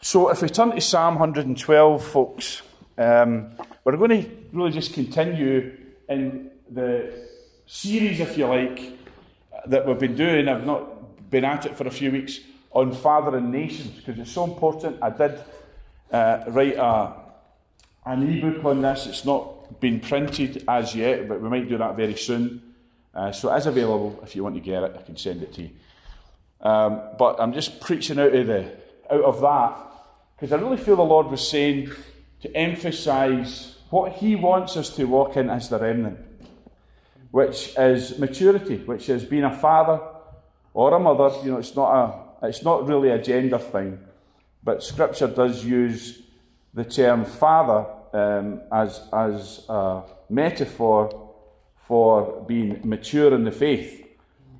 So, if we turn to Psalm 112, folks, um, we're going to really just continue in the series, if you like, that we've been doing. I've not been at it for a few weeks on fathering nations because it's so important. I did uh, write a, an ebook on this. It's not been printed as yet, but we might do that very soon. Uh, so it is available if you want to get it. I can send it to you. Um, but I'm just preaching out of the out of that because I really feel the Lord was saying to emphasise what He wants us to walk in as the remnant, which is maturity, which is being a father or a mother. You know, it's not a it's not really a gender thing, but Scripture does use the term father um, as as a metaphor for being mature in the faith.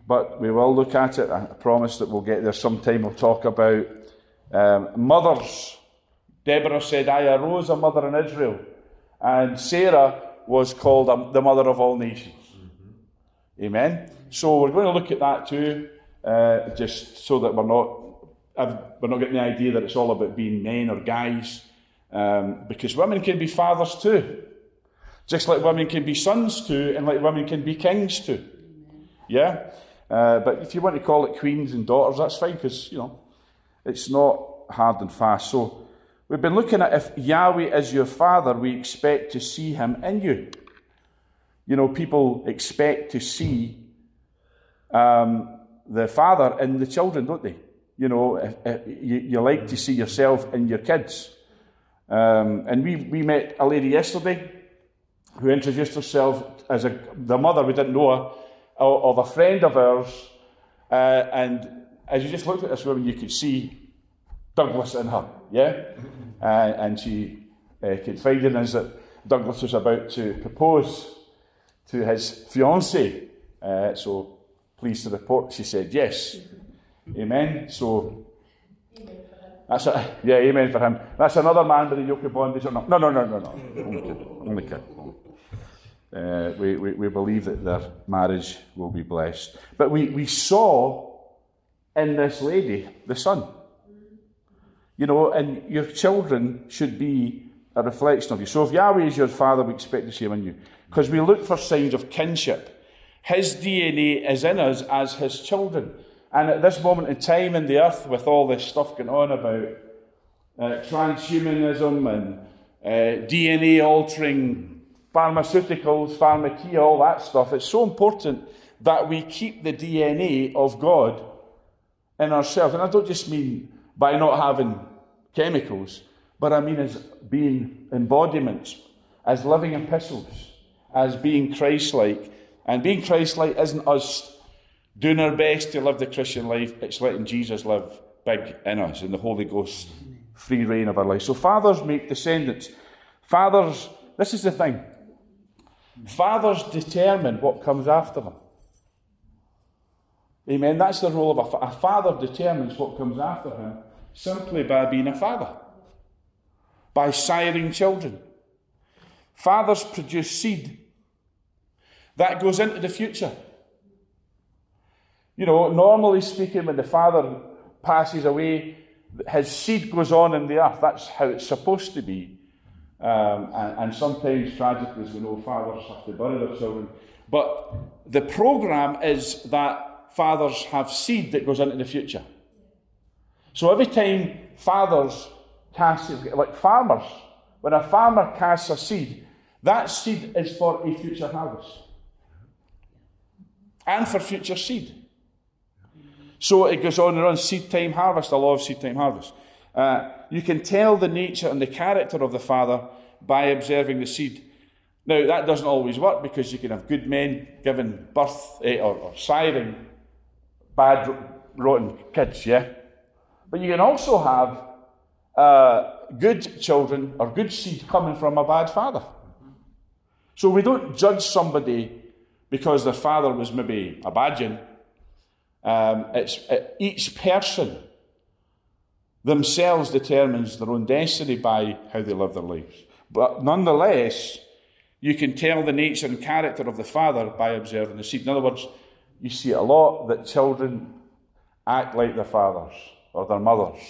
But we will look at it. I promise that we'll get there sometime. We'll talk about um, mothers. Deborah said, I arose a mother in Israel. And Sarah was called the mother of all nations. Mm-hmm. Amen. So we're going to look at that too, uh, just so that we're not we're not getting the idea that it's all about being men or guys, um, because women can be fathers too, just like women can be sons too, and like women can be kings too. Yeah. Uh, but if you want to call it queens and daughters, that's fine because, you know, it's not hard and fast. So we've been looking at if Yahweh is your father, we expect to see him in you. You know, people expect to see um, the father in the children, don't they? You know, if, if you, you, like to see yourself in your kids. Um, and we, we met a lady yesterday who introduced herself as a, the mother, we didn't know her, of a friend of ours, uh, and as you just looked at this woman, you could see Douglas in her, yeah? Uh, and she uh, confided in us that Douglas was about to propose to his fiancée. Uh, so, pleased to report, she said yes. Amen. So, that's a, yeah, amen for him. That's another man with a yoke of bondage or not? No, no, no, no, no. Only kid. Only kid. Uh, we, we, we, believe that their marriage will be blessed. But we, we saw in this lady the son. You know, and your children should be a reflection of you. So if Yahweh is your father, we expect to see him in you. Because we look for signs of kinship. His DNA is in us as his children. And at this moment in time in the earth, with all this stuff going on about uh, transhumanism and uh, DNA altering pharmaceuticals, pharmakeia, all that stuff, it's so important that we keep the DNA of God in ourselves. And I don't just mean by not having chemicals, but I mean as being embodiments, as living epistles, as being Christ like. And being Christ like isn't us doing our best to live the Christian life, it's letting Jesus live big in us and the Holy Ghost free reign of our life. So fathers make descendants. Fathers, this is the thing. Fathers determine what comes after them. Amen. That's the role of a, fa- a father determines what comes after him simply by being a father, by siring children. Fathers produce seed that goes into the future. You know, normally speaking, when the father passes away, his seed goes on in the earth. That's how it's supposed to be. Um, and, and, sometimes, tragically, as we know, fathers have to bury their children. But the programme is that fathers have seed that goes into the future. So every time fathers cast, like farmers, when a farmer casts a seed, that seed is for a future harvest and for future seed. So it goes on and on seed time harvest, the law of seed time harvest. Uh, you can tell the nature and the character of the father by observing the seed. Now, that doesn't always work because you can have good men giving birth eh, or, or siring bad, rotten kids, yeah? But you can also have uh, good children or good seed coming from a bad father. So we don't judge somebody because their father was maybe a badgin. Um, it's, it, each person themselves determines their own destiny by how they live their lives. But nonetheless, you can tell the nature and character of the father by observing the seed. In other words, you see a lot that children act like their fathers or their mothers.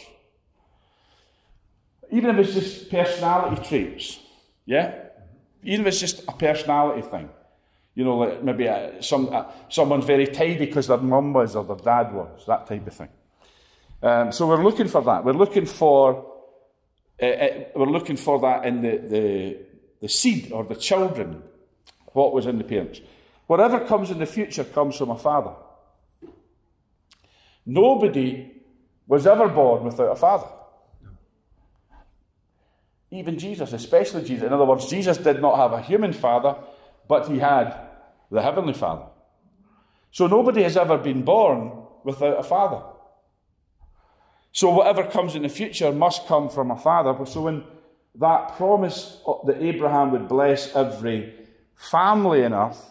Even if it's just personality traits, yeah? Even if it's just a personality thing. You know, like maybe a, some, a, someone's very tidy because their mum was or their dad was, that type of thing. Um, so we're looking for that. We're looking for uh, uh, we're looking for that in the, the, the seed or the children, what was in the parents. Whatever comes in the future comes from a father. Nobody was ever born without a father. Even Jesus, especially Jesus. In other words, Jesus did not have a human father, but he had the heavenly father. So nobody has ever been born without a father. So whatever comes in the future must come from a father. So when that promise that Abraham would bless every family in earth,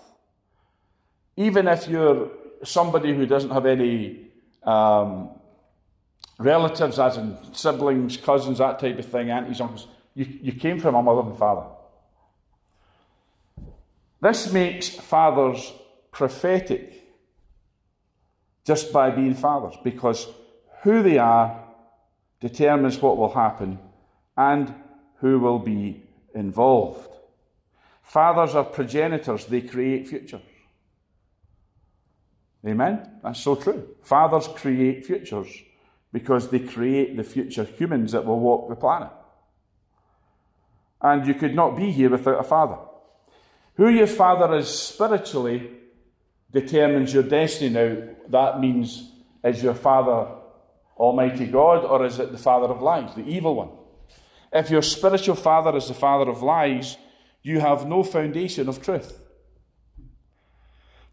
even if you're somebody who doesn't have any um, relatives, as in siblings, cousins, that type of thing, aunties, uncles, you, you came from a mother and father. This makes fathers prophetic just by being fathers, because who they are determines what will happen and who will be involved. Fathers are progenitors, they create futures. Amen? That's so true. Fathers create futures because they create the future humans that will walk the planet. And you could not be here without a father. Who your father is spiritually determines your destiny now. That means, is your father Almighty God or is it the father of lies, the evil one? If your spiritual father is the father of lies, you have no foundation of truth.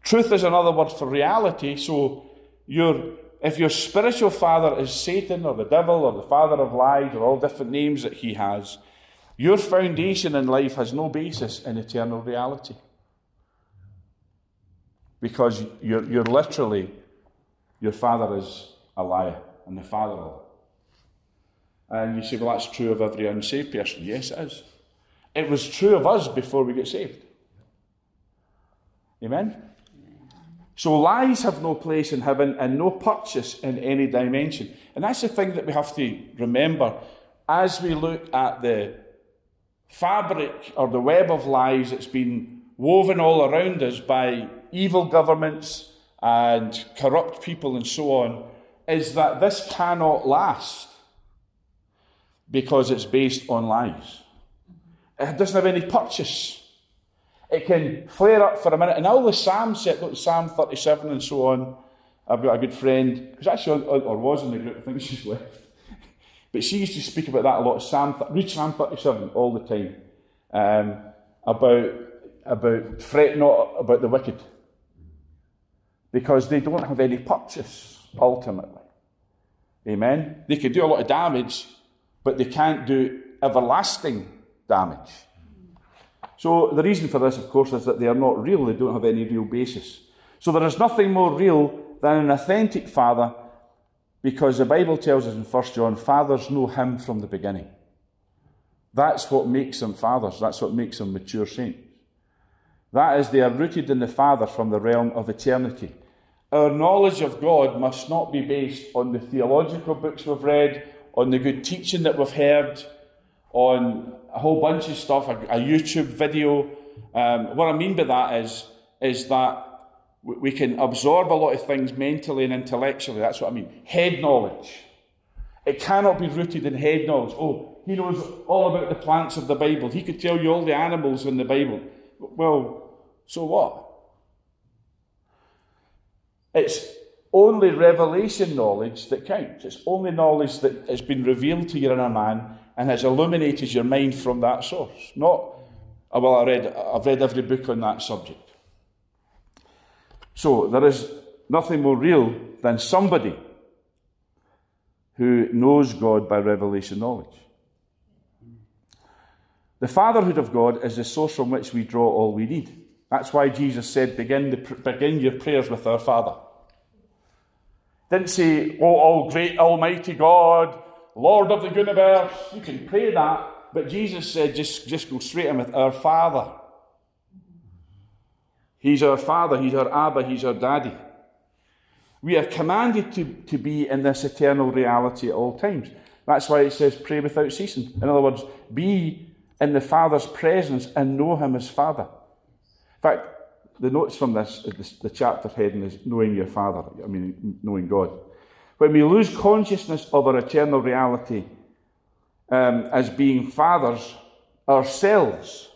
Truth is another word for reality, so your, if your spiritual father is Satan or the devil or the father of lies or all different names that he has, your foundation in life has no basis in eternal reality. Because you're, you're literally, your father is a liar and the father of. And you say, well, that's true of every unsaved person. Yes, it is. It was true of us before we get saved. Amen? So lies have no place in heaven and no purchase in any dimension. And that's the thing that we have to remember as we look at the fabric or the web of lies that's been woven all around us by evil governments and corrupt people and so on is that this cannot last because it's based on lies. It doesn't have any purchase. It can flare up for a minute. And all the Psalms set, look, Psalm 37 and so on. I've got a good friend, who's actually, or was in the group, I think she's left. But she used to speak about that a lot. Psalm, read Psalm 37 all the time. Um, about, about fret not about the wicked. Because they don't have any purchase ultimately. Amen? They can do a lot of damage, but they can't do everlasting damage. So, the reason for this, of course, is that they are not real. They don't have any real basis. So, there is nothing more real than an authentic father because the Bible tells us in 1 John, fathers know him from the beginning. That's what makes them fathers. That's what makes them mature saints. That is, they are rooted in the Father from the realm of eternity. Our knowledge of God must not be based on the theological books we've read, on the good teaching that we've heard, on a whole bunch of stuff, a, a YouTube video. Um, what I mean by that is, is that we can absorb a lot of things mentally and intellectually. That's what I mean. Head knowledge. It cannot be rooted in head knowledge. Oh, he knows all about the plants of the Bible. He could tell you all the animals in the Bible. Well, so what? It's only revelation knowledge that counts. It's only knowledge that has been revealed to you in inner man and has illuminated your mind from that source. Not, oh, well, I read, I've read every book on that subject. So there is nothing more real than somebody who knows God by revelation knowledge. The fatherhood of God is the source from which we draw all we need. That's why Jesus said, begin, the, begin your prayers with our Father. Didn't say, Oh, all great Almighty God, Lord of the universe. You can pray that, but Jesus said, just, just go straight in with our Father. He's our Father, He's our Abba, He's our Daddy. We are commanded to, to be in this eternal reality at all times. That's why it says pray without ceasing. In other words, be in the Father's presence and know Him as Father. In fact, the notes from this, the chapter heading is Knowing Your Father, I mean, knowing God. When we lose consciousness of our eternal reality um, as being fathers ourselves,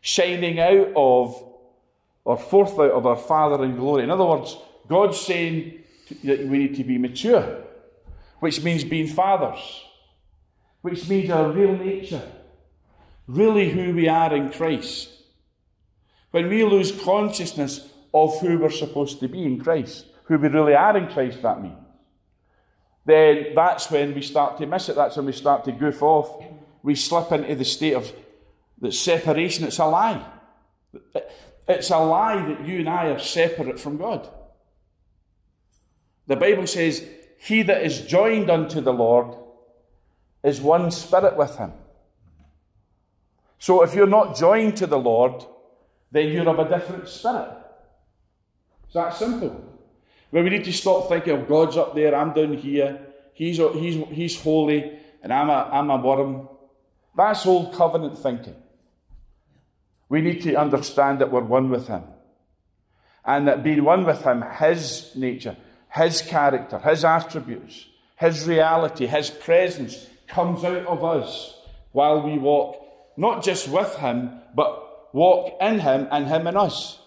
shining out of or forth out of our Father in glory. In other words, God's saying that we need to be mature, which means being fathers, which means our real nature, really who we are in Christ. When we lose consciousness of who we're supposed to be in Christ, who we really are in Christ, that means, then that's when we start to miss it. That's when we start to goof off. We slip into the state of the separation. It's a lie. It's a lie that you and I are separate from God. The Bible says, He that is joined unto the Lord is one spirit with him. So if you're not joined to the Lord, then you're of a different spirit. It's that simple. Where we need to stop thinking, oh, God's up there, I'm down here, He's, he's, he's holy, and I'm a, I'm a worm. That's old covenant thinking. We need to understand that we're one with Him. And that being one with Him, His nature, His character, His attributes, His reality, His presence comes out of us while we walk, not just with Him, but walk in Him and Him in us.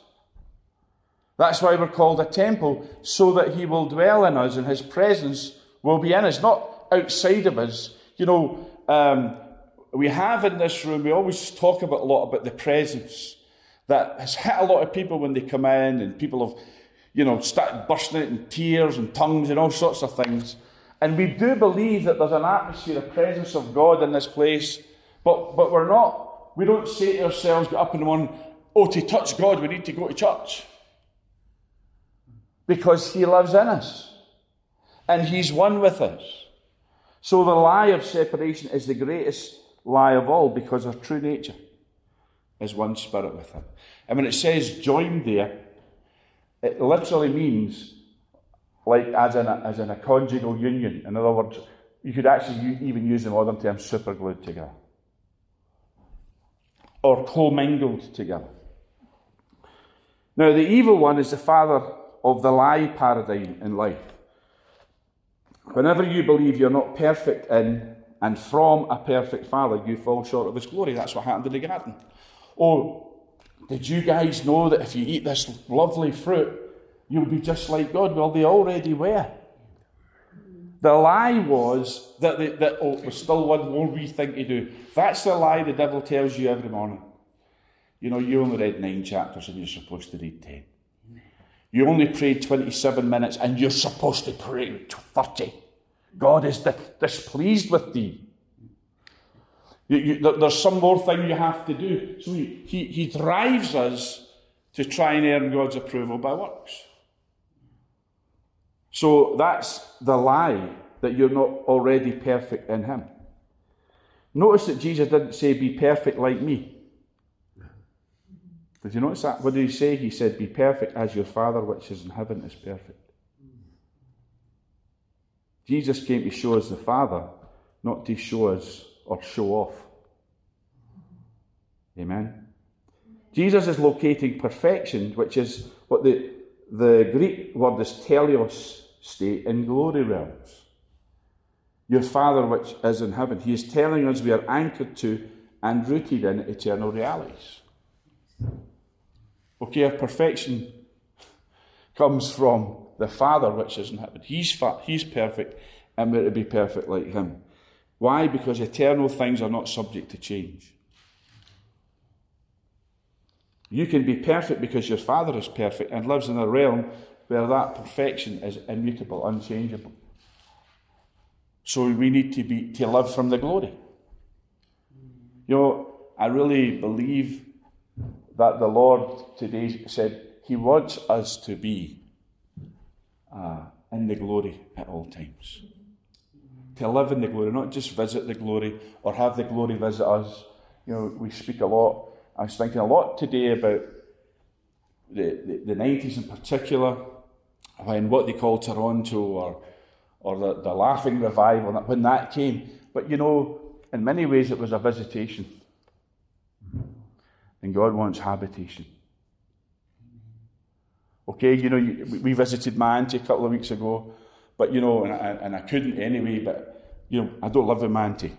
That's why we're called a temple, so that He will dwell in us and His presence will be in us, not outside of us. You know, um, we have in this room, we always talk about a lot about the presence that has hit a lot of people when they come in, and people have, you know, started bursting out in tears and tongues and all sorts of things. And we do believe that there's an atmosphere, a presence of God in this place, but, but we're not, we don't say to ourselves, get up in the morning, oh, to touch God, we need to go to church because He lives in us and He's one with us. So the lie of separation is the greatest lie of all because our true nature is one spirit with Him. And when it says joined there, it literally means like as in a, as in a conjugal union. In other words, you could actually even use the modern term superglued together or commingled together. Now, the evil one is the father of the lie paradigm in life. Whenever you believe you're not perfect in and from a perfect father, you fall short of his glory. That's what happened in the garden. Oh, did you guys know that if you eat this lovely fruit, you'll be just like God? Well, they already were. The lie was that, they, that oh, there's still one more wee thing to do. That's the lie the devil tells you every morning. You know, you only read nine chapters and you're supposed to read ten. You only prayed 27 minutes and you're supposed to pray 30. God is displeased with thee. You, you, there's some more thing you have to do. So he, he drives us to try and earn God's approval by works. So that's the lie that you're not already perfect in Him. Notice that Jesus didn't say, Be perfect like me. Did you notice that? What did he say? He said, Be perfect as your Father which is in heaven is perfect. Jesus came to show us the Father, not to show us or show off. Amen. Jesus is locating perfection, which is what the, the Greek word is teleios state in glory realms. Your Father which is in heaven. He is telling us we are anchored to and rooted in eternal realities. Okay, perfection comes from the Father which is in heaven. He's, fa- he's perfect, and we're to be perfect like Him. Why? Because eternal things are not subject to change. You can be perfect because your Father is perfect and lives in a realm where that perfection is immutable, unchangeable. So we need to be to live from the glory. You know, I really believe that the Lord today said He wants us to be uh, in the glory at all times. To live in the glory, not just visit the glory or have the glory visit us. You know, we speak a lot. I was thinking a lot today about the, the, the 90s in particular, when what they call Toronto or, or the, the laughing revival when that came. But you know, in many ways it was a visitation. And God wants habitation. Okay, you know, we visited my auntie a couple of weeks ago, but you know, and I, and I couldn't anyway, but you know, I don't live with my auntie.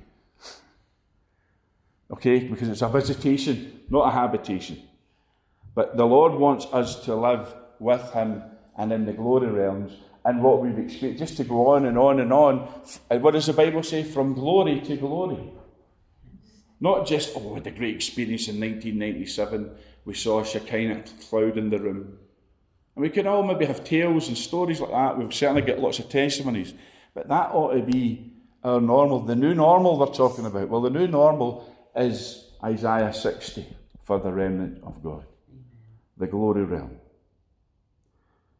Okay, because it's a visitation, not a habitation. But the Lord wants us to live with Him and in the glory realms and what we've experienced, just to go on and on and on. And what does the Bible say? From glory to glory. Not just, oh, we had a great experience in 1997. We saw a Shekinah cloud in the room. And we can all maybe have tales and stories like that. We've certainly got lots of testimonies. But that ought to be our normal. The new normal we're talking about. Well, the new normal is Isaiah 60 for the remnant of God, the glory realm.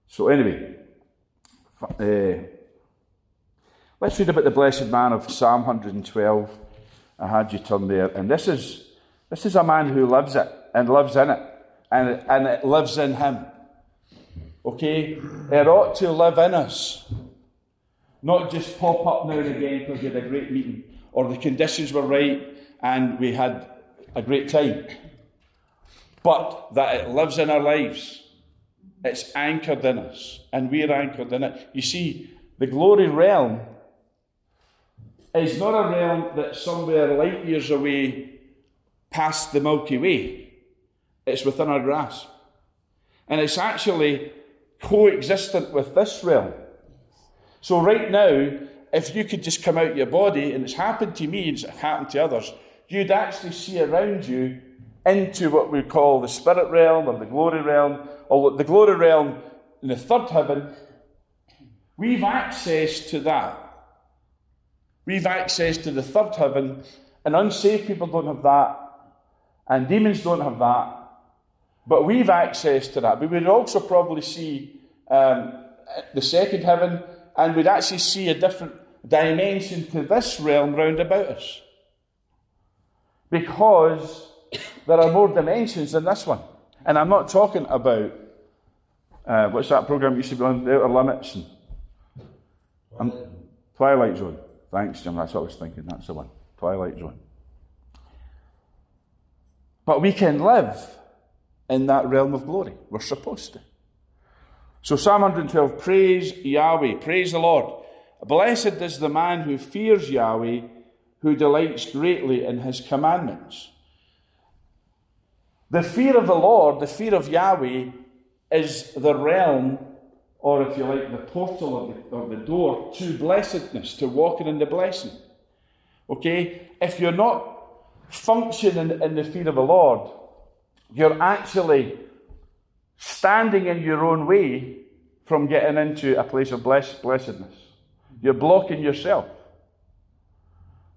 So, anyway, uh, let's read about the blessed man of Psalm 112. I had you turn there. And this is, this is a man who lives it and lives in it, and, and it lives in him. Okay? It ought to live in us. Not just pop up now and again because we had a great meeting, or the conditions were right and we had a great time. But that it lives in our lives. It's anchored in us, and we're anchored in it. You see, the glory realm is not a realm that's somewhere light years away past the Milky Way. It's within our grasp. And it's actually coexistent with this realm. So, right now, if you could just come out your body, and it's happened to me, it's happened to others, you'd actually see around you into what we call the spirit realm or the glory realm, or the glory realm in the third heaven. We've access to that. We've access to the third heaven, and unsaved people don't have that, and demons don't have that. But we've access to that. We would also probably see um, the second heaven, and we'd actually see a different dimension to this realm round about us. Because there are more dimensions than this one. And I'm not talking about uh, what's that program used to be on, The Outer Limits and um, Twilight Zone. Thanks, Jim. That's what I was thinking. That's the one. Twilight Zone. But we can live in that realm of glory. We're supposed to. So, Psalm 112 Praise Yahweh, praise the Lord. Blessed is the man who fears Yahweh, who delights greatly in his commandments. The fear of the Lord, the fear of Yahweh, is the realm or if you like, the portal or the, or the door to blessedness, to walking in the blessing. Okay? If you're not functioning in the fear of the Lord, you're actually standing in your own way from getting into a place of bless- blessedness. You're blocking yourself.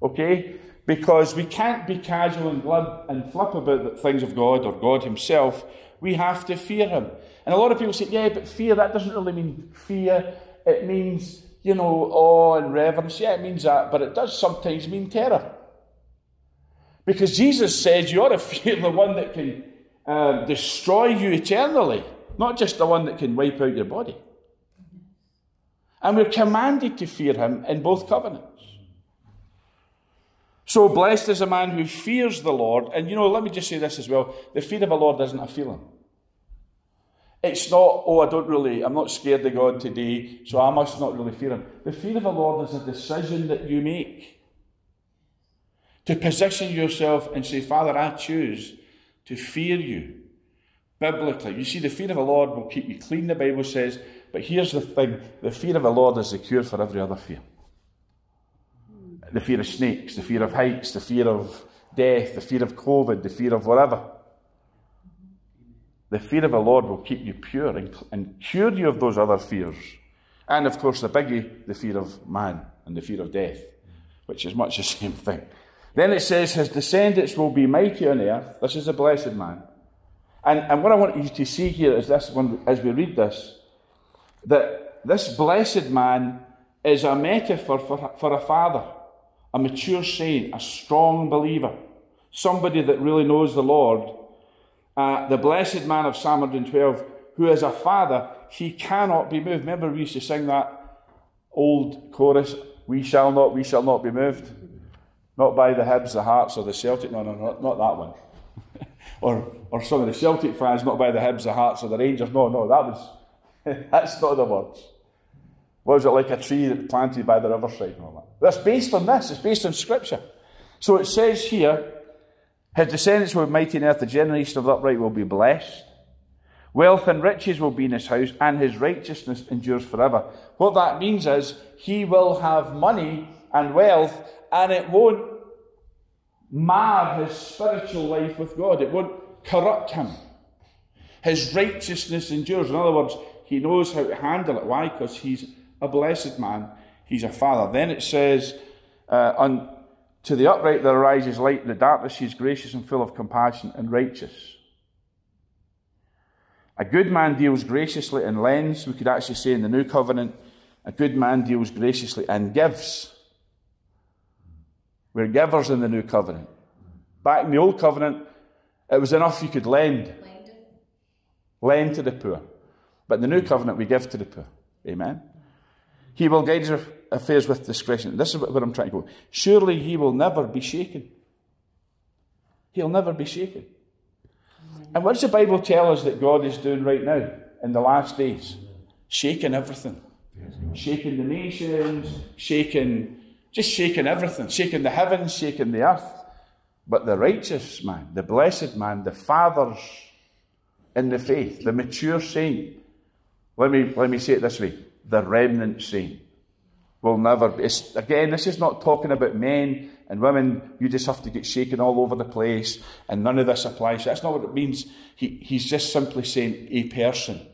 Okay? Because we can't be casual and glib and flip about the things of God or God Himself. We have to fear Him. And a lot of people say, yeah, but fear, that doesn't really mean fear. It means, you know, awe and reverence. Yeah, it means that, but it does sometimes mean terror. Because Jesus says you ought to fear the one that can uh, destroy you eternally, not just the one that can wipe out your body. And we're commanded to fear him in both covenants. So blessed is a man who fears the Lord. And you know, let me just say this as well the fear of the Lord isn't a feeling. It's not, oh, I don't really, I'm not scared of God today, so I must not really fear Him. The fear of the Lord is a decision that you make. To position yourself and say, Father, I choose to fear you biblically. You see, the fear of the Lord will keep you clean, the Bible says. But here's the thing the fear of the Lord is the cure for every other fear the fear of snakes, the fear of heights, the fear of death, the fear of COVID, the fear of whatever. The fear of the Lord will keep you pure and, and cure you of those other fears. And of course, the biggie, the fear of man and the fear of death, which is much the same thing. Then it says, His descendants will be mighty on earth. This is a blessed man. And, and what I want you to see here is this, when, as we read this, that this blessed man is a metaphor for, for a father, a mature saint, a strong believer, somebody that really knows the Lord uh, the blessed man of Psalm 112, who is a father, he cannot be moved. Remember, we used to sing that old chorus, We shall not, we shall not be moved. Not by the Hibs, the Hearts, or the Celtic. No, no, no, not that one. or, or some of the Celtic fans, not by the Hibs, the Hearts, or the Rangers. No, no, that was, that's not the words. Was it like a tree that planted by the riverside and all that? That's based on this. It's based on Scripture. So it says here, his descendants will be mighty in earth. The generation of the upright will be blessed. Wealth and riches will be in his house, and his righteousness endures forever. What that means is he will have money and wealth, and it won't mar his spiritual life with God. It won't corrupt him. His righteousness endures. In other words, he knows how to handle it. Why? Because he's a blessed man. He's a father. Then it says, uh, to the upright there arises light in the darkness. He's gracious and full of compassion and righteous. A good man deals graciously and lends. We could actually say in the new covenant, a good man deals graciously and gives. We're givers in the new covenant. Back in the old covenant, it was enough you could lend. Lend to the poor. But in the new covenant, we give to the poor. Amen. He will guide his affairs with discretion. This is what I'm trying to go. Surely he will never be shaken. He'll never be shaken. And what does the Bible tell us that God is doing right now in the last days? Shaking everything. Shaking the nations, shaking, just shaking everything. Shaking the heavens, shaking the earth. But the righteous man, the blessed man, the fathers in the faith, the mature saint, let me, let me say it this way the remnant saint will never be. It's, again, this is not talking about men and women. You just have to get shaken all over the place, and none of this applies. That's not what it means. He, he's just simply saying a person.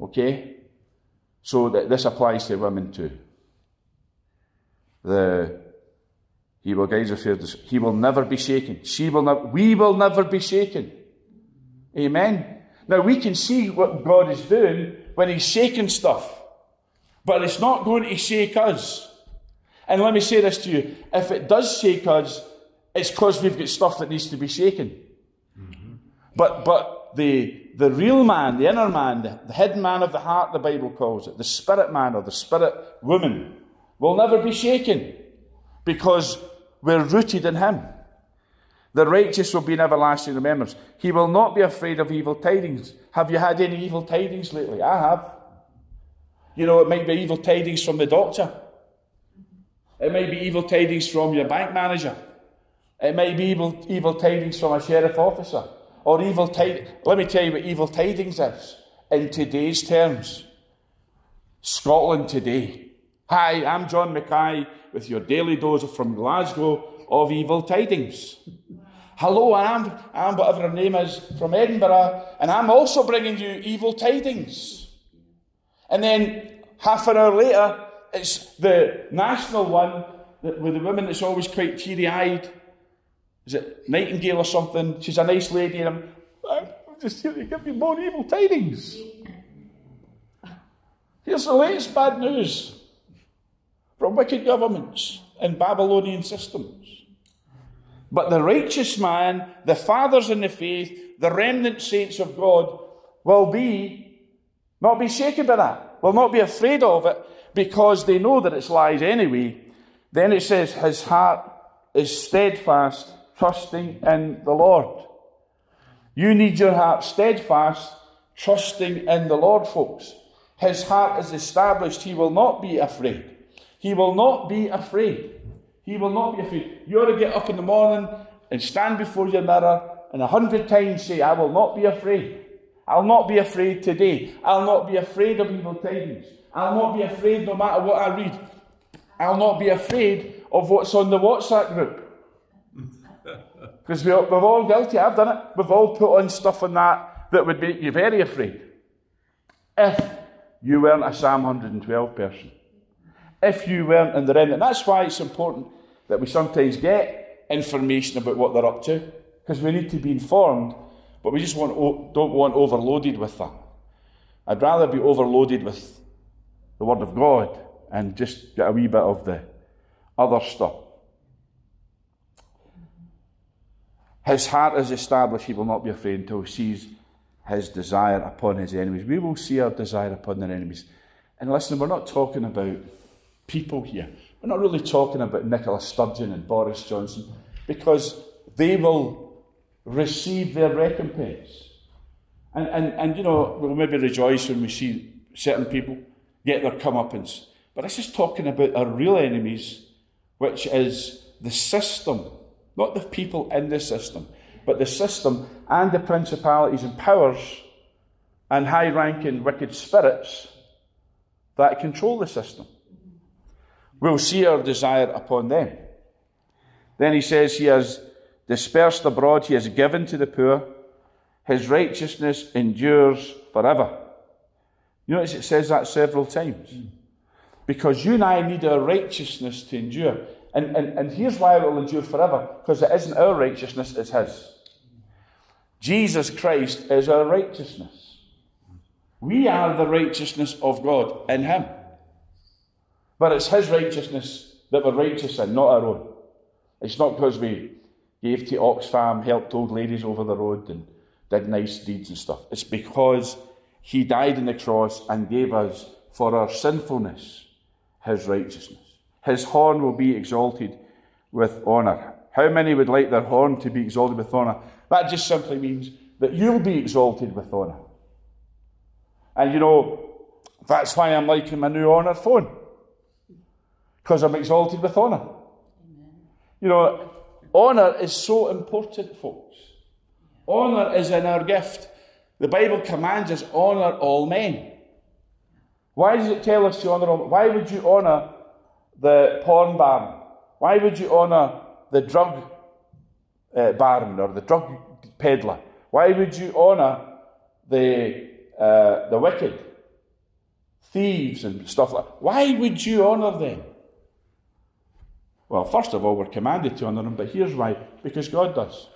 Okay? So that this applies to women too. The he will. He will never be shaken. She will never. We will never be shaken. Amen. Now we can see what God is doing when He's shaking stuff. But it's not going to shake us. And let me say this to you if it does shake us, it's because we've got stuff that needs to be shaken. Mm-hmm. But, but the, the real man, the inner man, the, the hidden man of the heart, the Bible calls it, the spirit man or the spirit woman, will never be shaken because we're rooted in Him. The righteous will be in everlasting remembrance. He will not be afraid of evil tidings. Have you had any evil tidings lately? I have. You know, it might be evil tidings from the doctor. It might be evil tidings from your bank manager. It may be evil, evil tidings from a sheriff officer. Or evil tidings. Let me tell you what evil tidings is in today's terms. Scotland today. Hi, I'm John Mackay with your daily dose from Glasgow of evil tidings. Hello, I'm, I'm whatever her name is from Edinburgh, and I'm also bringing you evil tidings. And then half an hour later, it's the national one with the woman that's always quite teary eyed. Is it Nightingale or something? She's a nice lady, and I'm, I'm just here to give you more evil tidings. Here's the latest bad news from wicked governments and Babylonian systems. But the righteous man, the fathers in the faith, the remnant saints of God will be not be shaken by that. Will not be afraid of it because they know that it's lies anyway. Then it says, His heart is steadfast, trusting in the Lord. You need your heart steadfast, trusting in the Lord, folks. His heart is established. He will not be afraid. He will not be afraid. He will not be afraid. You ought to get up in the morning and stand before your mirror and a hundred times say, I will not be afraid. I'll not be afraid today. I'll not be afraid of evil tidings. I'll not be afraid no matter what I read. I'll not be afraid of what's on the WhatsApp group. Because we, we're all guilty. I've done it. We've all put on stuff on that that would make you very afraid. If you weren't a Psalm 112 person. If you weren't in the remnant. That's why it's important that we sometimes get information about what they're up to. Because we need to be informed but we just want, don't want overloaded with that. I'd rather be overloaded with the Word of God and just get a wee bit of the other stuff. His heart is established, he will not be afraid until he sees his desire upon his enemies. We will see our desire upon their enemies. And listen, we're not talking about people here. We're not really talking about Nicola Sturgeon and Boris Johnson because they will receive their recompense. And, and, and you know, we'll maybe rejoice when we see certain people get their comeuppance. But this is talking about our real enemies, which is the system, not the people in the system, but the system and the principalities and powers and high ranking wicked spirits that control the system. We'll see our desire upon them. Then he says, He has dispersed abroad, He has given to the poor, His righteousness endures forever. You notice it says that several times. Because you and I need our righteousness to endure. And, and, and here's why it will endure forever because it isn't our righteousness, it's His. Jesus Christ is our righteousness. We are the righteousness of God in Him. But it's His righteousness that we're righteous in, not our own. It's not because we gave to Oxfam, helped old ladies over the road, and did nice deeds and stuff. It's because He died on the cross and gave us, for our sinfulness, His righteousness. His horn will be exalted with honour. How many would like their horn to be exalted with honour? That just simply means that you'll be exalted with honour. And you know, that's why I'm liking my new Honor phone. Because I'm exalted with honour. You know, honour is so important, folks. Honour is in our gift. The Bible commands us honour all men. Why does it tell us to honour all? Why would you honour the porn baron? Why would you honour the drug uh, baron or the drug peddler? Why would you honour the uh, the wicked, thieves, and stuff like that. Why would you honour them? Well, first of all, we're commanded to honour him, but here's why because God does.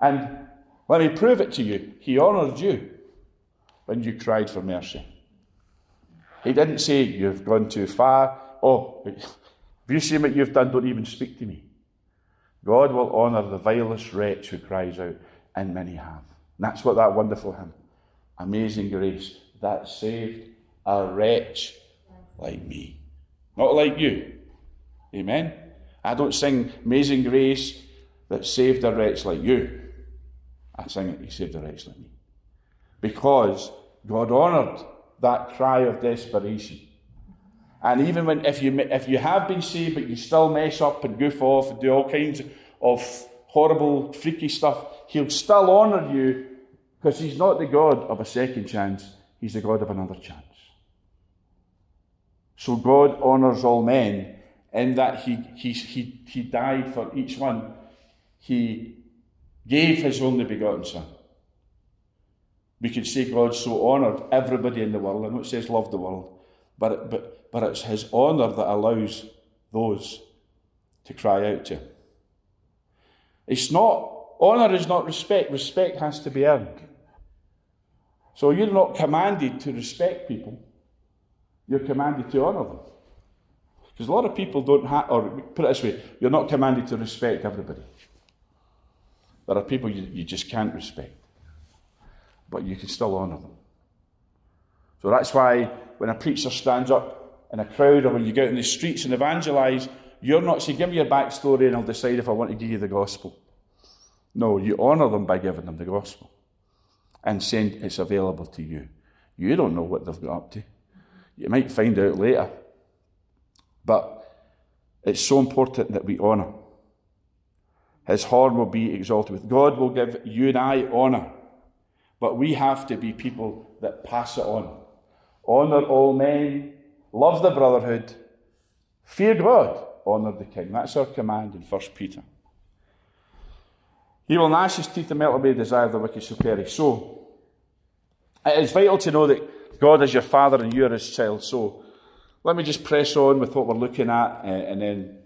And let me prove it to you. He honoured you when you cried for mercy. He didn't say, You've gone too far. Oh, if you see what you've done, don't even speak to me. God will honour the vilest wretch who cries out, and many have. And that's what that wonderful hymn amazing grace that saved a wretch like me. Not like you. Amen? I don't sing Amazing Grace that saved a wretch like you. I sing it, He saved a wretch like me. Because God honoured that cry of desperation. And even when, if you, if you have been saved, but you still mess up and goof off and do all kinds of horrible, freaky stuff, He'll still honour you because he's not the God of a second chance, he's the God of another chance. So God honours all men in that he, he, he, he died for each one. He gave his only begotten Son. We could say God so honoured everybody in the world. I know it says love the world, but, but, but it's his honour that allows those to cry out to him. It's not, honour is not respect. Respect has to be earned. So you're not commanded to respect people, you're commanded to honour them. Because a lot of people don't have, or put it this way, you're not commanded to respect everybody. There are people you, you just can't respect, but you can still honour them. So that's why when a preacher stands up in a crowd or when you go out in the streets and evangelise, you're not saying, Give me your backstory and I'll decide if I want to give you the gospel. No, you honour them by giving them the gospel and saying it's available to you. You don't know what they've got up to. You might find out later. But it's so important that we honour. His horn will be exalted with. God will give you and I honour. But we have to be people that pass it on. Honour all men, love the brotherhood, fear God, honour the king. That's our command in 1 Peter. He will gnash his teeth and melt away the desire of the wicked shall perish. So, it is vital to know that God is your father and you are his child. So, let me just press on with what we're looking at uh, and then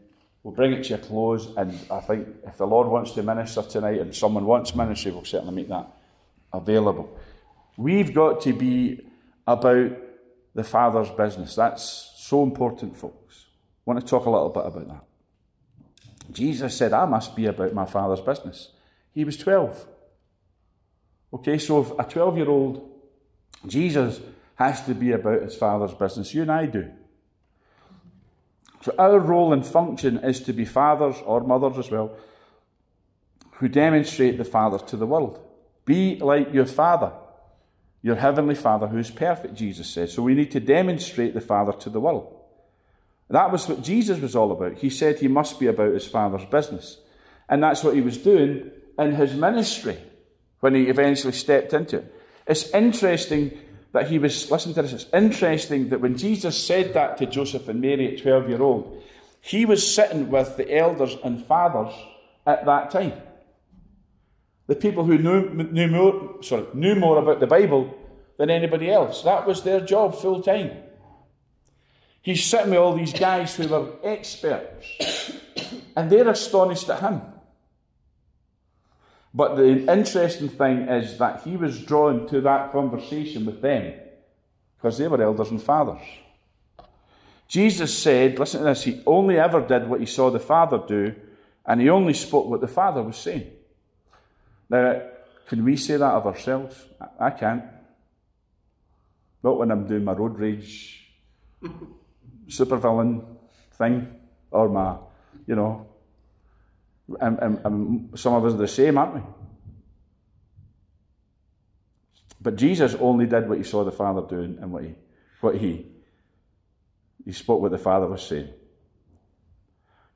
we'll bring it to a close. And I think if the Lord wants to minister tonight and someone wants ministry, we'll certainly make that available. We've got to be about the Father's business. That's so important, folks. I want to talk a little bit about that. Jesus said, I must be about my Father's business. He was 12. Okay, so if a 12 year old, Jesus has to be about his father's business. You and I do. So our role and function is to be fathers or mothers as well who demonstrate the Father to the world. Be like your Father, your heavenly Father who is perfect, Jesus said. So we need to demonstrate the Father to the world. That was what Jesus was all about. He said he must be about his Father's business. And that's what he was doing in his ministry when he eventually stepped into it. It's interesting that he was, listen to this, it's interesting that when Jesus said that to Joseph and Mary at 12 year old, he was sitting with the elders and fathers at that time. The people who knew, knew, more, sorry, knew more about the Bible than anybody else. That was their job full time. He's sitting with all these guys who were experts, and they're astonished at him. But the interesting thing is that he was drawn to that conversation with them because they were elders and fathers. Jesus said, listen to this, he only ever did what he saw the Father do, and he only spoke what the Father was saying. Now, can we say that of ourselves? I can't. Not when I'm doing my road rage supervillain thing, or my, you know, and, and, and some of us are the same, aren't we? But Jesus only did what he saw the Father doing and what he, what he, he spoke what the Father was saying.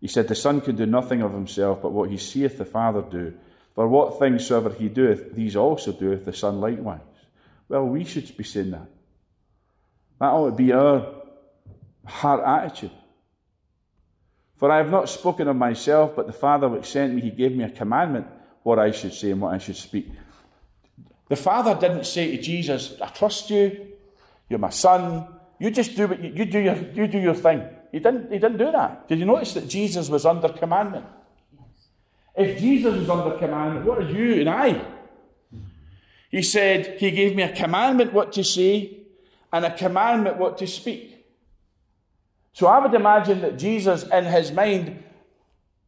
He said, The Son can do nothing of himself but what he seeth the Father do. For what things soever he doeth, these also doeth the Son likewise. Well, we should be saying that. That ought to be our heart attitude. For I have not spoken of myself, but the Father which sent me, he gave me a commandment what I should say and what I should speak. The Father didn't say to Jesus, I trust you, you're my son, you just do what you, you do your you do your thing. He didn't he didn't do that. Did you notice that Jesus was under commandment? If Jesus was under commandment, what are you and I? He said, He gave me a commandment what to say and a commandment what to speak. So I would imagine that Jesus, in his mind,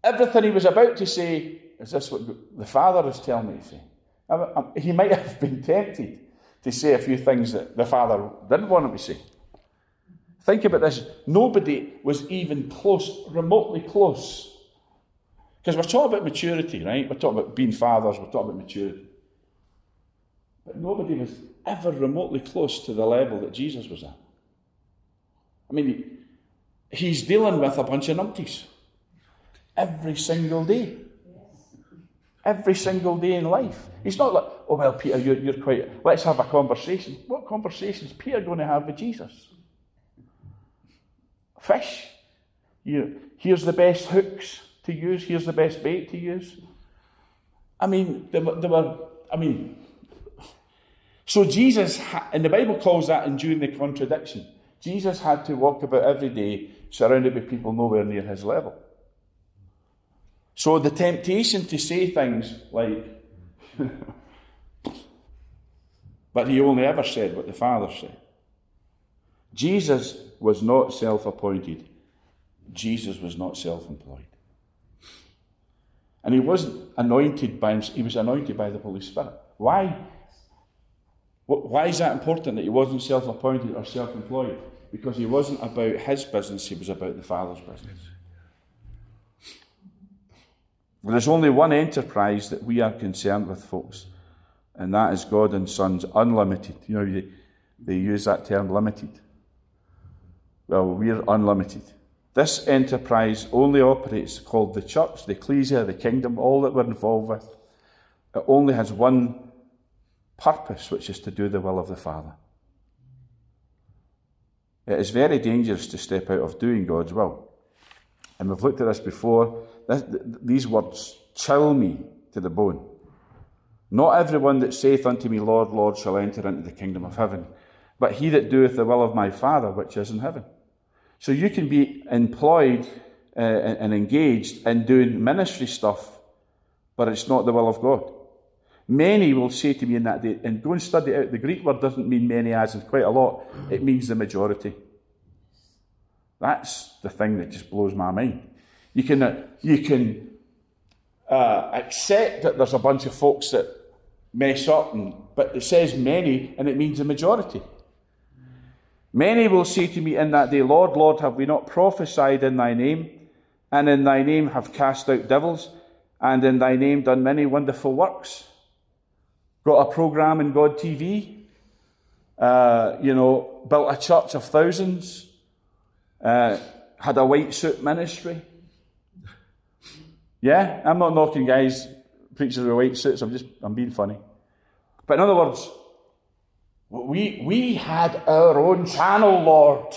everything he was about to say, is this what the Father is telling me to say? Um, he might have been tempted to say a few things that the Father didn't want him to say. Think about this. Nobody was even close, remotely close. Because we're talking about maturity, right? We're talking about being fathers, we're talking about maturity. But nobody was ever remotely close to the level that Jesus was at. I mean, he's dealing with a bunch of numpties every single day. Every single day in life. He's not like, oh, well, Peter, you're, you're quite, let's have a conversation. What conversation is Peter going to have with Jesus? Fish. You, here's the best hooks to use, here's the best bait to use. I mean, there, there were, I mean, so Jesus, and the Bible calls that enduring the contradiction. Jesus had to walk about every day surrounded by people nowhere near his level. So the temptation to say things like, but he only ever said what the Father said. Jesus was not self appointed, Jesus was not self employed. And he wasn't anointed by him, he was anointed by the Holy Spirit. Why? Why is that important that he wasn't self appointed or self employed? Because he wasn't about his business, he was about the Father's business. There's only one enterprise that we are concerned with, folks, and that is God and Son's unlimited. You know, they, use that term limited. Well, we're unlimited. This enterprise only operates called the church, the ecclesia, the kingdom, all that we're involved with. It only has one purpose, which is to do the will of the Father. It is very dangerous to step out of doing God's will. And we've looked at this before. This, these words chill me to the bone. Not everyone that saith unto me, Lord, Lord, shall enter into the kingdom of heaven, but he that doeth the will of my Father which is in heaven. So you can be employed uh, and engaged in doing ministry stuff, but it's not the will of God. Many will say to me in that day, and go and study out. The Greek word doesn't mean many as in quite a lot, it means the majority. That's the thing that just blows my mind. You can, uh, you can uh, accept that there's a bunch of folks that mess up, and, but it says many and it means the majority. Many will say to me in that day, Lord, Lord, have we not prophesied in thy name? And in thy name have cast out devils? And in thy name done many wonderful works? Got a program in God TV? Uh, you know, built a church of thousands? Uh, had a white suit ministry? Yeah, I'm not knocking guys, preachers with white suits. I'm just, I'm being funny. But in other words, we, we had our own channel, Lord.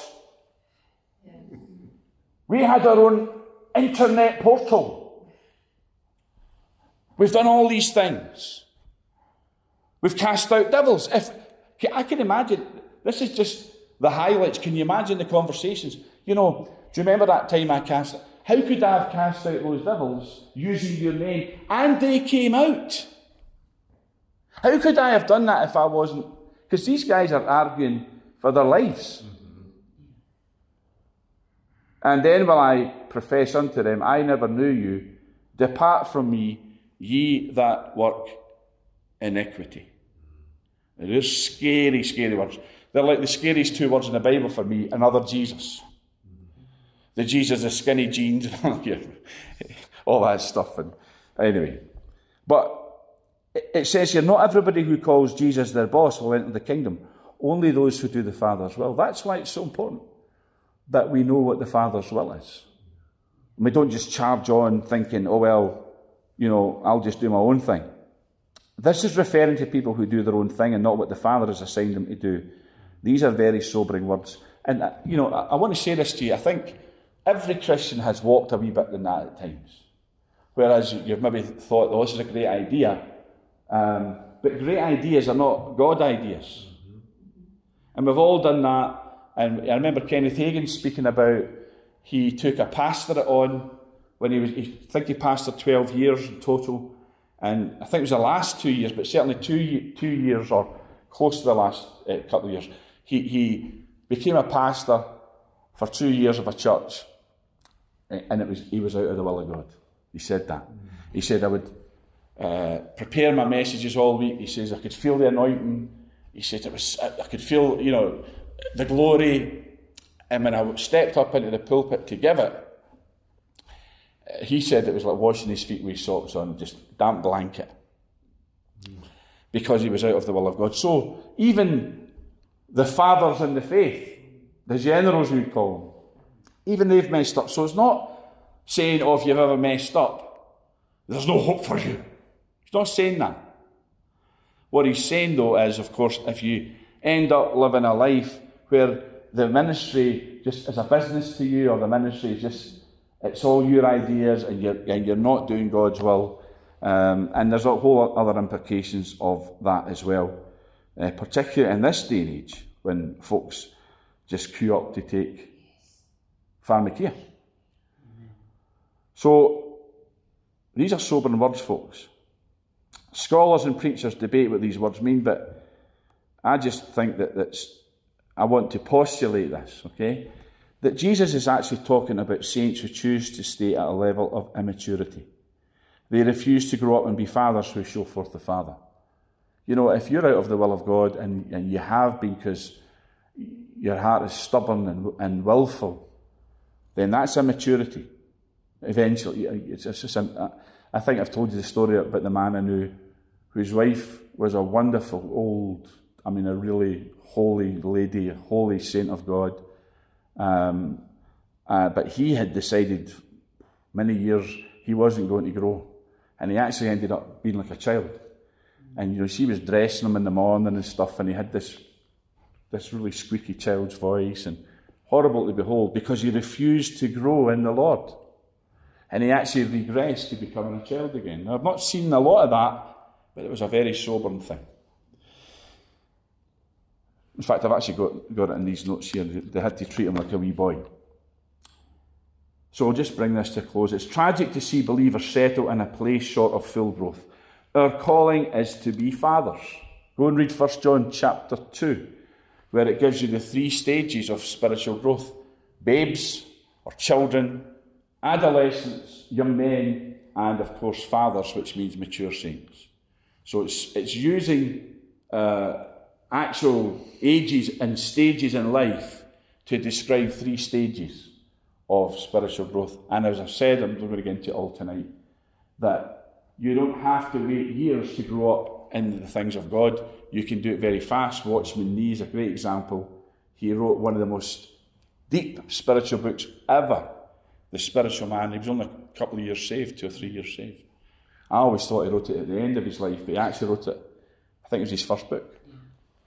We had our own internet portal. We've done all these things. We've cast out devils. If I can imagine, this is just the highlights. Can you imagine the conversations? You know, do you remember that time I cast? How could I have cast out those devils using your name and they came out? How could I have done that if I wasn't? Because these guys are arguing for their lives. And then will I profess unto them, I never knew you. Depart from me, ye that work iniquity. They're scary, scary words. They're like the scariest two words in the Bible for me, another Jesus. The Jesus of skinny jeans, and all that stuff. And anyway, but it says here, not everybody who calls Jesus their boss will enter the kingdom. Only those who do the Father's will. That's why it's so important that we know what the Father's will is. And we don't just charge on thinking, oh, well, you know, I'll just do my own thing. This is referring to people who do their own thing and not what the Father has assigned them to do. These are very sobering words. And, uh, you know, I, I want to say this to you. I think every Christian has walked a wee bit in that at times. Whereas you've maybe thought, oh, this is a great idea. Um, but great ideas are not God ideas. And we've all done that. And I remember Kenneth Hagin speaking about he took a pastorate on when he was, I think he pastored 12 years in total. And I think it was the last two years, but certainly two, two years or close to the last uh, couple of years. He, he became a pastor for two years of a church, and it was, he was out of the will of God. He said that. He said, I would uh, prepare my messages all week. He says, I could feel the anointing. He said, it was, I could feel, you know, the glory. And when I stepped up into the pulpit to give it, he said it was like washing his feet with socks on, just damp blanket. Because he was out of the will of God. So even the fathers in the faith, the generals we'd call them, even they've messed up. So it's not saying, oh, if you've ever messed up, there's no hope for you. He's not saying that. What he's saying, though, is, of course, if you end up living a life where the ministry just is a business to you, or the ministry is just it's all your ideas and you're, and you're not doing God's will. Um, and there's a whole other implications of that as well, uh, particularly in this day and age when folks just queue up to take pharmakeia. So, these are sobering words, folks. Scholars and preachers debate what these words mean, but I just think that that's, I want to postulate this, okay? That Jesus is actually talking about saints who choose to stay at a level of immaturity. They refuse to grow up and be fathers who show forth the Father. You know, if you're out of the will of God and, and you have been because your heart is stubborn and, and willful, then that's immaturity. Eventually, it's, just, um, I think I've told you the story about the man I knew whose wife was a wonderful old, I mean, a really holy lady, a holy saint of God. Um, uh, but he had decided many years he wasn't going to grow. And he actually ended up being like a child. And you know, she was dressing him in the morning and stuff, and he had this this really squeaky child's voice and horrible to behold because he refused to grow in the Lord. And he actually regressed to becoming a child again. Now, I've not seen a lot of that, but it was a very sobering thing. In fact, I've actually got, got it in these notes here. They had to treat him like a wee boy. So I'll just bring this to a close. It's tragic to see believers settle in a place short of full growth. Our calling is to be fathers. Go and read 1 John chapter 2, where it gives you the three stages of spiritual growth babes or children, adolescents, young men, and of course fathers, which means mature saints. So it's, it's using uh, actual ages and stages in life to describe three stages of spiritual growth. And as I've said, I'm going to get into it all tonight, that you don't have to wait years to grow up in the things of God. You can do it very fast. Watchman Nee is a great example. He wrote one of the most deep spiritual books ever. The Spiritual Man. He was only a couple of years saved, two or three years saved. I always thought he wrote it at the end of his life, but he actually wrote it, I think it was his first book,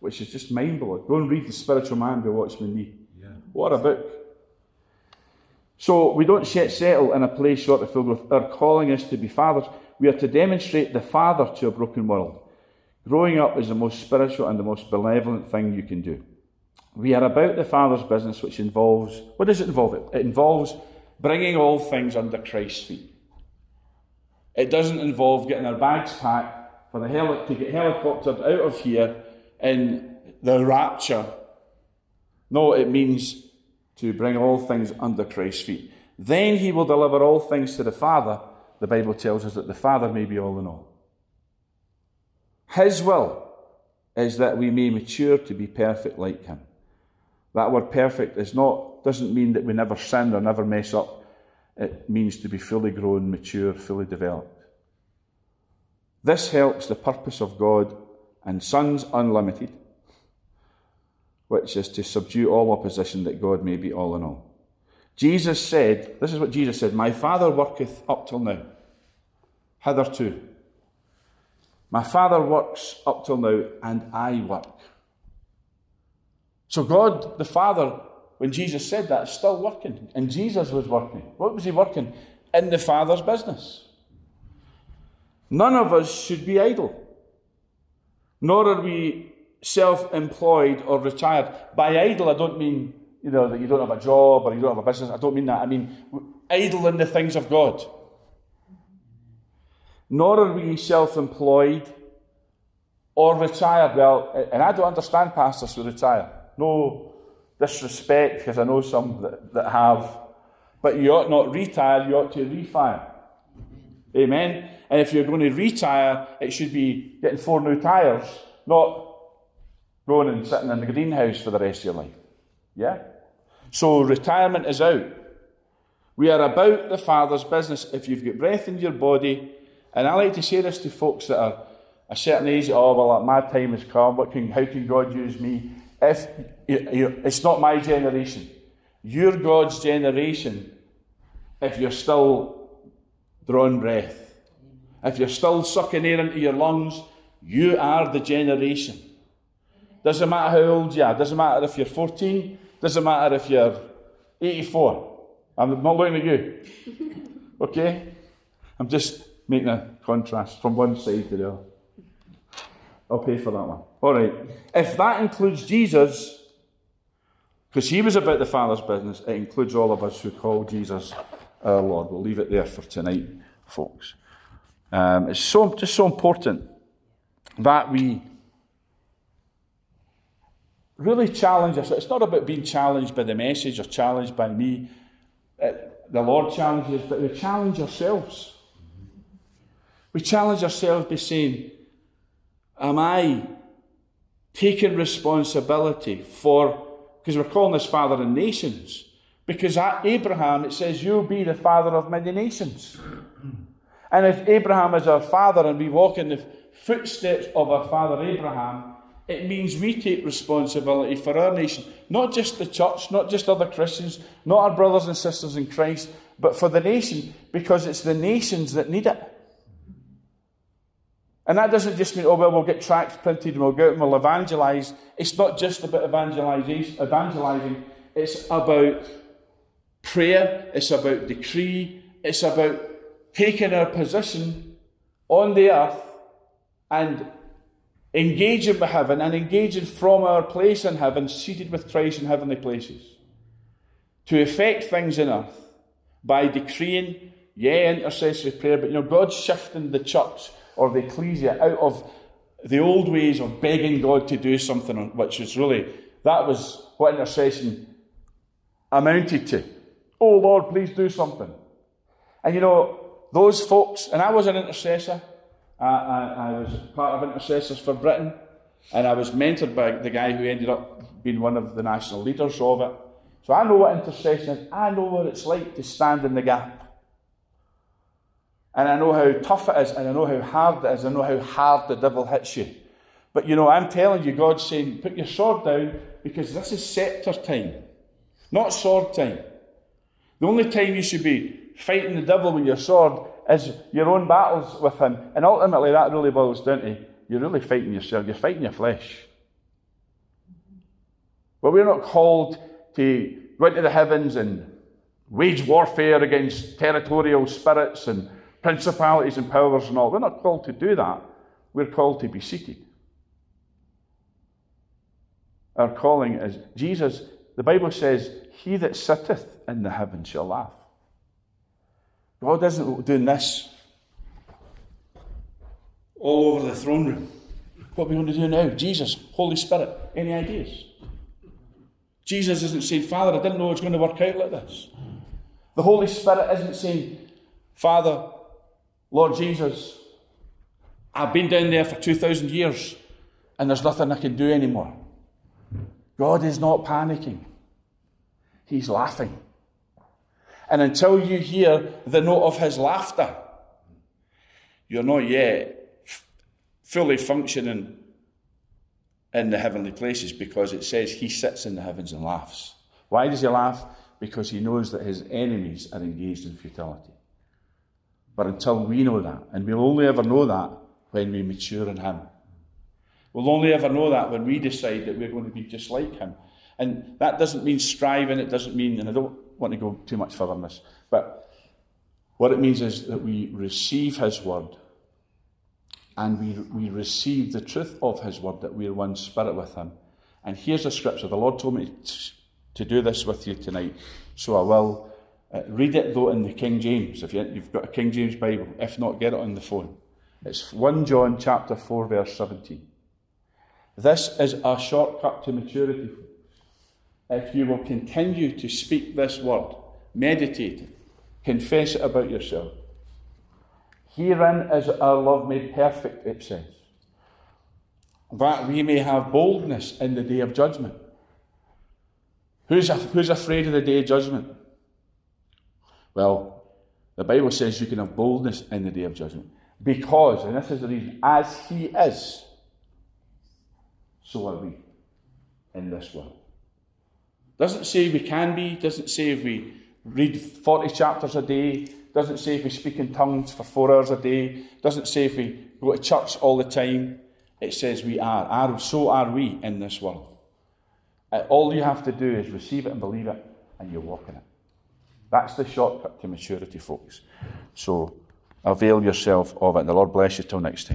which is just mind blowing. Go and read The Spiritual Man by Watchman Nee. Yeah. What a book. So we don't yet settle in a place short of full growth. Our calling is to be fathers. We are to demonstrate the father to a broken world. Growing up is the most spiritual and the most benevolent thing you can do. We are about the Father's business, which involves what does it involve? It involves bringing all things under Christ's feet. It doesn't involve getting our bags packed for the heli- to get helicoptered out of here in the rapture. No, it means to bring all things under Christ's feet. Then he will deliver all things to the Father. The Bible tells us that the Father may be all in all. His will is that we may mature to be perfect like him. That word perfect is not, doesn't mean that we never sin or never mess up. It means to be fully grown, mature, fully developed. This helps the purpose of God and Sons Unlimited, which is to subdue all opposition that God may be all in all. Jesus said, This is what Jesus said, My Father worketh up till now, hitherto. My Father works up till now, and I work. So God, the Father, when Jesus said that, is still working. And Jesus was working. What was he working? In the Father's business. None of us should be idle, nor are we self employed or retired. By idle, I don't mean you know, that you don't have a job or you don't have a business. I don't mean that. I mean idle in the things of God. Nor are we self employed or retired. Well, and I don't understand pastors who retire. No disrespect, because I know some that, that have. But you ought not retire, you ought to refire. Amen. And if you're going to retire, it should be getting four new tyres, not going and sitting in the greenhouse for the rest of your life. Yeah? So retirement is out. We are about the Father's business. If you've got breath in your body, and I like to say this to folks that are a certain age, oh, well, my time has come. What can, how can God use me? If it's not my generation, you're God's generation if you're still drawing breath. If you're still sucking air into your lungs, you are the generation. Doesn't matter how old you are, doesn't matter if you're 14, doesn't matter if you're 84. I'm not looking at you. Okay? I'm just making a contrast from one side to the other. I'll pay for that one. All right. If that includes Jesus, because he was about the Father's business, it includes all of us who call Jesus our Lord. We'll leave it there for tonight, folks. Um, it's so just so important that we really challenge us. It's not about being challenged by the message or challenged by me. Uh, the Lord challenges, but we challenge ourselves. We challenge ourselves by saying, Am I taking responsibility for, because we're calling this father of nations, because at Abraham it says, You'll be the father of many nations. And if Abraham is our father and we walk in the footsteps of our father Abraham, it means we take responsibility for our nation. Not just the church, not just other Christians, not our brothers and sisters in Christ, but for the nation, because it's the nations that need it. And that doesn't just mean, oh, well, we'll get tracts printed and we'll go out and we'll evangelise. It's not just about evangelising, it's about prayer, it's about decree, it's about taking our position on the earth and engaging with heaven and engaging from our place in heaven, seated with Christ in heavenly places, to effect things in earth by decreeing, yeah, intercessory prayer, but you know, God's shifting the church or the ecclesia out of the old ways of begging God to do something, which is really, that was what intercession amounted to. Oh Lord, please do something. And you know, those folks, and I was an intercessor, I, I, I was part of intercessors for Britain, And I was mentored by the guy who ended up being one of the national leaders of it. So I know what intercession is. I know what it's like to stand in the gap. And I know how tough it is, and I know how hard it is. I know how hard the devil hits you. But you know, I'm telling you, God's saying, put your sword down because this is scepter time, not sword time. The only time you should be fighting the devil with your sword is your own battles with him. And ultimately, that really boils down to you're really fighting yourself, you're fighting your flesh. But we're not called to go into the heavens and wage warfare against territorial spirits and principalities and powers and all. We're not called to do that. We're called to be seated. Our calling is Jesus, the Bible says, He that sitteth in the heavens shall laugh. God isn't doing this all over the throne room. What are we going to do now? Jesus, Holy Spirit, any ideas? Jesus isn't saying, Father, I didn't know it was going to work out like this. The Holy Spirit isn't saying, Father, Lord Jesus, I've been down there for 2,000 years and there's nothing I can do anymore. God is not panicking, He's laughing. And until you hear the note of His laughter, you're not yet fully functioning in the heavenly places because it says He sits in the heavens and laughs. Why does He laugh? Because He knows that His enemies are engaged in futility. But until we know that, and we'll only ever know that when we mature in Him. We'll only ever know that when we decide that we're going to be just like Him. And that doesn't mean striving, it doesn't mean, and I don't want to go too much further on this, but what it means is that we receive His Word and we, we receive the truth of His Word, that we're one spirit with Him. And here's a scripture. The Lord told me to do this with you tonight, so I will. Uh, read it though in the King James, if you, you've got a King James Bible. If not, get it on the phone. It's 1 John chapter 4, verse 17. This is a shortcut to maturity. If you will continue to speak this word, meditate it, confess it about yourself. Herein is our love made perfect, it says, that we may have boldness in the day of judgment. Who's, who's afraid of the day of judgment? Well, the Bible says you can have boldness in the day of judgment. Because, and this is the reason, as He is, so are we in this world. Doesn't say we can be, doesn't say if we read 40 chapters a day, doesn't say if we speak in tongues for four hours a day, doesn't say if we go to church all the time. It says we are. are so are we in this world. Uh, all you have to do is receive it and believe it, and you walk in it. That's the shortcut to maturity, folks. So avail yourself of it. And the Lord bless you till next time.